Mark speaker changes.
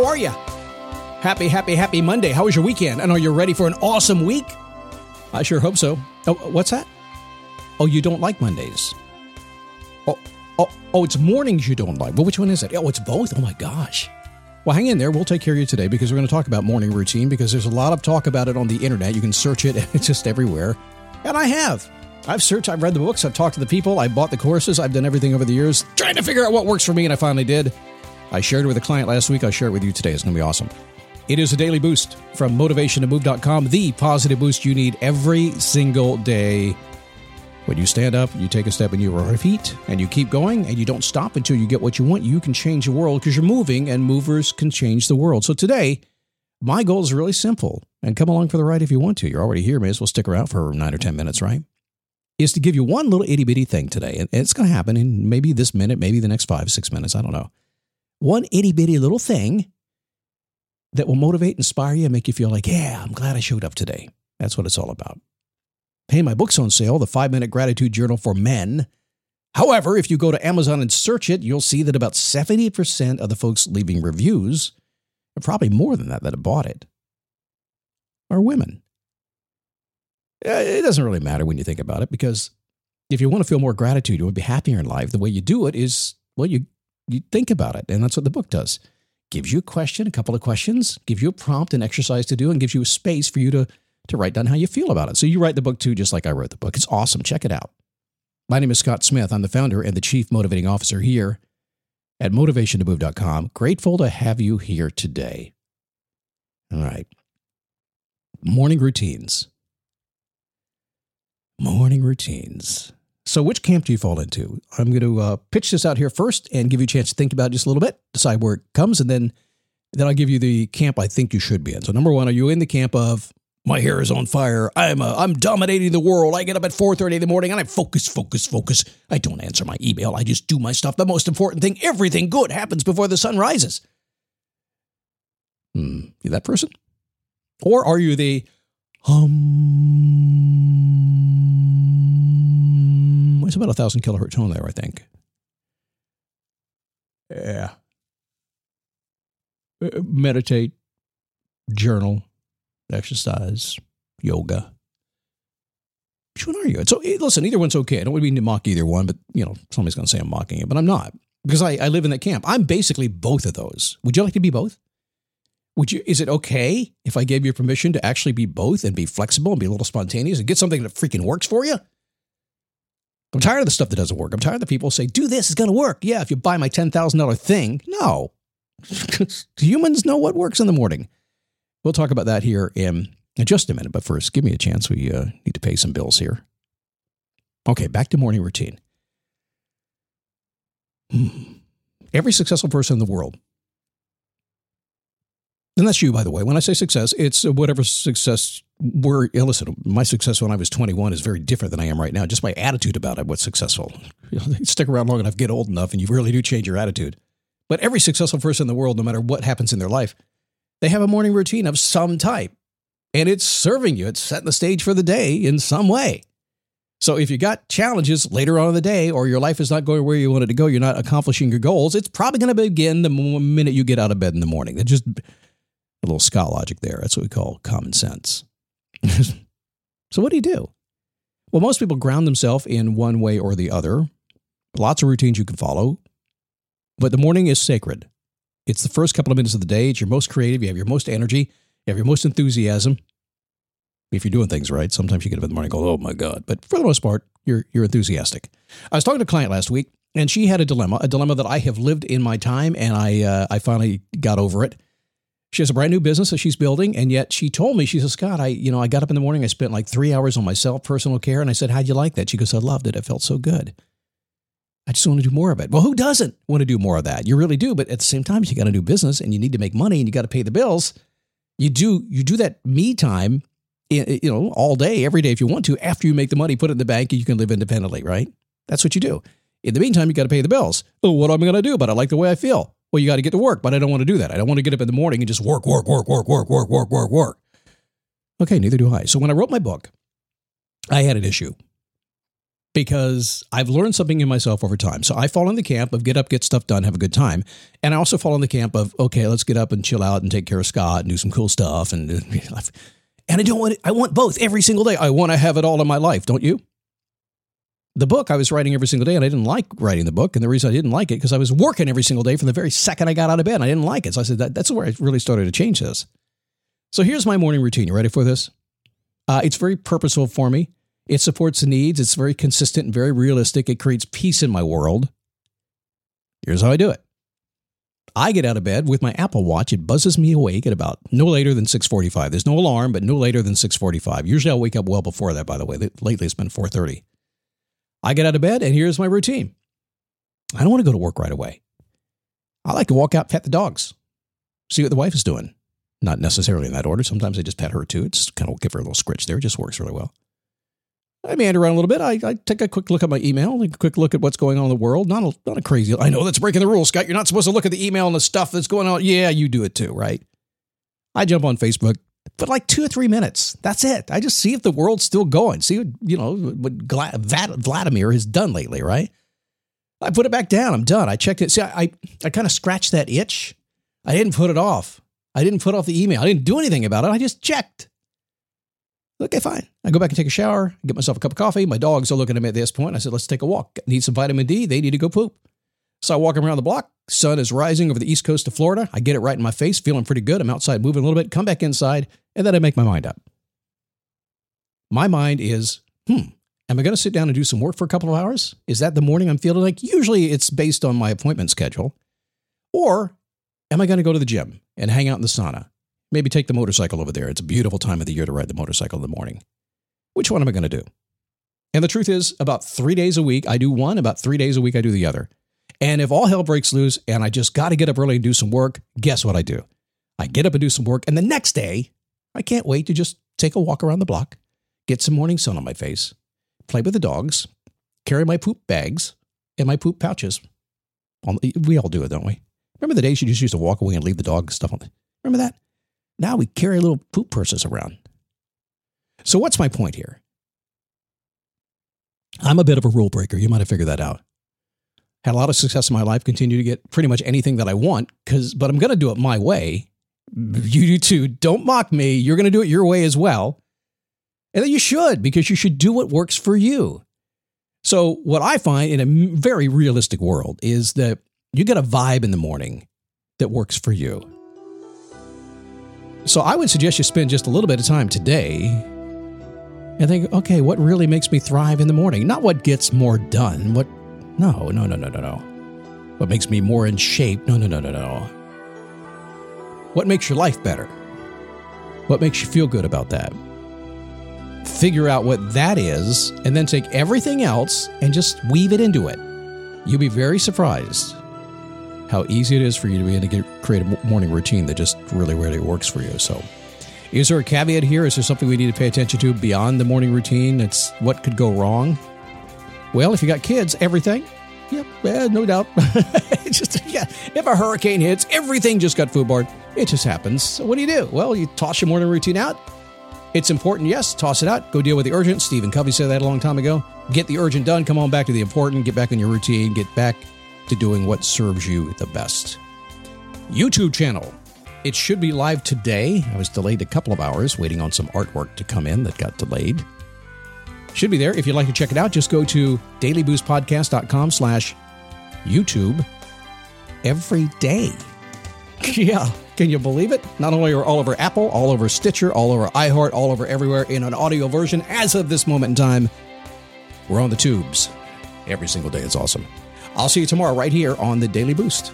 Speaker 1: How are you? Happy, happy, happy Monday. How was your weekend? And are you ready for an awesome week? I sure hope so. Oh, what's that? Oh, you don't like Mondays. Oh, oh, oh, it's mornings you don't like. Well, which one is it? Oh, it's both. Oh my gosh. Well, hang in there. We'll take care of you today because we're going to talk about morning routine because there's a lot of talk about it on the internet. You can search it, it's just everywhere. And I have. I've searched, I've read the books, I've talked to the people, I bought the courses, I've done everything over the years trying to figure out what works for me, and I finally did. I shared it with a client last week. I'll share it with you today. It's going to be awesome. It is a daily boost from motivationtomove.com, the positive boost you need every single day. When you stand up, you take a step and you repeat, and you keep going, and you don't stop until you get what you want. You can change the world because you're moving, and movers can change the world. So today, my goal is really simple, and come along for the ride if you want to. You're already here, may as well stick around for nine or 10 minutes, right? Is to give you one little itty bitty thing today, and it's going to happen in maybe this minute, maybe the next five, six minutes. I don't know one itty bitty little thing that will motivate, inspire you, and make you feel like, yeah, I'm glad I showed up today. That's what it's all about. Hey, my book's on sale, The Five Minute Gratitude Journal for Men. However, if you go to Amazon and search it, you'll see that about 70% of the folks leaving reviews, and probably more than that that have bought it, are women. It doesn't really matter when you think about it because if you want to feel more gratitude, you want to be happier in life, the way you do it is, well, you you think about it. And that's what the book does. Gives you a question, a couple of questions, gives you a prompt, an exercise to do, and gives you a space for you to, to write down how you feel about it. So you write the book too, just like I wrote the book. It's awesome. Check it out. My name is Scott Smith. I'm the founder and the chief motivating officer here at motivationtomove.com. Grateful to have you here today. All right. Morning routines. Morning routines. So, which camp do you fall into? I'm going to uh, pitch this out here first and give you a chance to think about it just a little bit, decide where it comes, and then then I'll give you the camp I think you should be in. So, number one, are you in the camp of my hair is on fire? I'm uh, I'm dominating the world. I get up at 4:30 in the morning and I focus, focus, focus. I don't answer my email. I just do my stuff. The most important thing: everything good happens before the sun rises. Hmm, you that person? Or are you the hum? It's about a thousand kilohertz tone there, I think. Yeah. Uh, meditate, journal, exercise, yoga. Which one are you? So listen, either one's okay. I don't want to be mock either one, but you know, somebody's going to say I'm mocking it, but I'm not because I, I live in that camp. I'm basically both of those. Would you like to be both? Would you? Is it okay if I gave you permission to actually be both and be flexible and be a little spontaneous and get something that freaking works for you? I'm tired of the stuff that doesn't work. I'm tired of the people say, "Do this, it's going to work." Yeah, if you buy my ten thousand dollar thing, no. Humans know what works in the morning. We'll talk about that here in, in just a minute. But first, give me a chance. We uh, need to pay some bills here. Okay, back to morning routine. Hmm. Every successful person in the world and that's you, by the way. When I say success, it's whatever success we're, listen, my success when I was 21 is very different than I am right now. Just my attitude about it, what's successful. Stick around long enough, get old enough, and you really do change your attitude. But every successful person in the world, no matter what happens in their life, they have a morning routine of some type. And it's serving you, it's setting the stage for the day in some way. So if you got challenges later on in the day or your life is not going where you want it to go, you're not accomplishing your goals, it's probably going to begin the minute you get out of bed in the morning. That's just a little Scott logic there. That's what we call common sense. so what do you do? Well, most people ground themselves in one way or the other. Lots of routines you can follow. But the morning is sacred. It's the first couple of minutes of the day. It's your most creative. You have your most energy. You have your most enthusiasm. If you're doing things right, sometimes you get up in the morning and go, oh my God. But for the most part, you're, you're enthusiastic. I was talking to a client last week, and she had a dilemma, a dilemma that I have lived in my time, and I, uh, I finally got over it. She has a brand new business that she's building, and yet she told me, she says, Scott, I, you know, I got up in the morning, I spent like three hours on myself, personal care, and I said, How'd you like that? She goes, I loved it. It felt so good. I just want to do more of it. Well, who doesn't want to do more of that? You really do, but at the same time, you got to do business and you need to make money and you got to pay the bills. You do you do that me time, you know, all day, every day if you want to. After you make the money, put it in the bank, and you can live independently, right? That's what you do. In the meantime, you got to pay the bills. Oh, what am I going to do? But I like the way I feel. Well, you got to get to work, but I don't want to do that. I don't want to get up in the morning and just work, work, work, work, work, work, work, work, work. Okay, neither do I. So when I wrote my book, I had an issue because I've learned something in myself over time. So I fall in the camp of get up, get stuff done, have a good time. And I also fall in the camp of, okay, let's get up and chill out and take care of Scott and do some cool stuff. And, and I don't want it, I want both every single day. I want to have it all in my life, don't you? The book I was writing every single day, and I didn't like writing the book. And the reason I didn't like it, because I was working every single day from the very second I got out of bed. I didn't like it. So I said, that, that's where I really started to change this. So here's my morning routine. You ready for this? Uh, it's very purposeful for me. It supports the needs. It's very consistent and very realistic. It creates peace in my world. Here's how I do it. I get out of bed with my Apple Watch. It buzzes me awake at about no later than 6:45. There's no alarm, but no later than 6:45. Usually I'll wake up well before that, by the way. Lately it's been 4:30. I get out of bed and here's my routine. I don't want to go to work right away. I like to walk out, pet the dogs, see what the wife is doing. Not necessarily in that order. Sometimes I just pet her too. It's kind of give her a little scritch there. It just works really well. I meander around a little bit. I, I, take a quick look at my email, a quick look at what's going on in the world. Not a, not a crazy. I know that's breaking the rules, Scott. You're not supposed to look at the email and the stuff that's going on. Yeah, you do it too, right? I jump on Facebook for like two or three minutes. That's it. I just see if the world's still going. See what you know what Vladimir has done lately, right? I put it back down. I'm done. I checked it. See, I I, I kind of scratched that itch. I didn't put it off. I didn't put off the email. I didn't do anything about it. I just checked. Okay, fine. I go back and take a shower, get myself a cup of coffee. My dogs are looking at me at this point. I said, let's take a walk. Need some vitamin D. They need to go poop. So I walk around the block. Sun is rising over the east coast of Florida. I get it right in my face, feeling pretty good. I'm outside moving a little bit, come back inside, and then I make my mind up. My mind is, hmm, am I going to sit down and do some work for a couple of hours? Is that the morning I'm feeling like? Usually it's based on my appointment schedule. Or am I going to go to the gym and hang out in the sauna? Maybe take the motorcycle over there. It's a beautiful time of the year to ride the motorcycle in the morning. Which one am I going to do? And the truth is, about three days a week, I do one. About three days a week, I do the other. And if all hell breaks loose and I just got to get up early and do some work, guess what I do? I get up and do some work. And the next day, I can't wait to just take a walk around the block, get some morning sun on my face, play with the dogs, carry my poop bags and my poop pouches. We all do it, don't we? Remember the days you just used to walk away and leave the dog stuff on? Remember that? Now we carry little poop purses around. So, what's my point here? I'm a bit of a rule breaker. You might have figured that out. Had a lot of success in my life, continue to get pretty much anything that I want, because but I'm going to do it my way. You do too. Don't mock me. You're going to do it your way as well. And then you should, because you should do what works for you. So, what I find in a very realistic world is that you get a vibe in the morning that works for you. So I would suggest you spend just a little bit of time today and think, okay, what really makes me thrive in the morning? Not what gets more done. What, no, no, no, no, no, no. What makes me more in shape? No, no, no, no, no. What makes your life better? What makes you feel good about that? Figure out what that is and then take everything else and just weave it into it. You'll be very surprised how easy it is for you to be able to get, create a morning routine that just really, really works for you. So, is there a caveat here? Is there something we need to pay attention to beyond the morning routine? It's what could go wrong? Well, if you got kids, everything. Yep, yeah, no doubt. just yeah, if a hurricane hits, everything just got foodboard. It just happens. So what do you do? Well, you toss your morning routine out, It's important, yes. Toss it out. Go deal with the urgent. Stephen Covey said that a long time ago. Get the urgent done. Come on back to the important. Get back on your routine. Get back to doing what serves you the best. YouTube channel. It should be live today. I was delayed a couple of hours waiting on some artwork to come in that got delayed. Should be there. If you'd like to check it out, just go to dailyboostpodcast.com slash YouTube every day. Yeah. Can you believe it? Not only are all over Apple, all over Stitcher, all over iHeart, all over everywhere in an audio version as of this moment in time, we're on the tubes every single day. It's awesome. I'll see you tomorrow right here on the Daily Boost.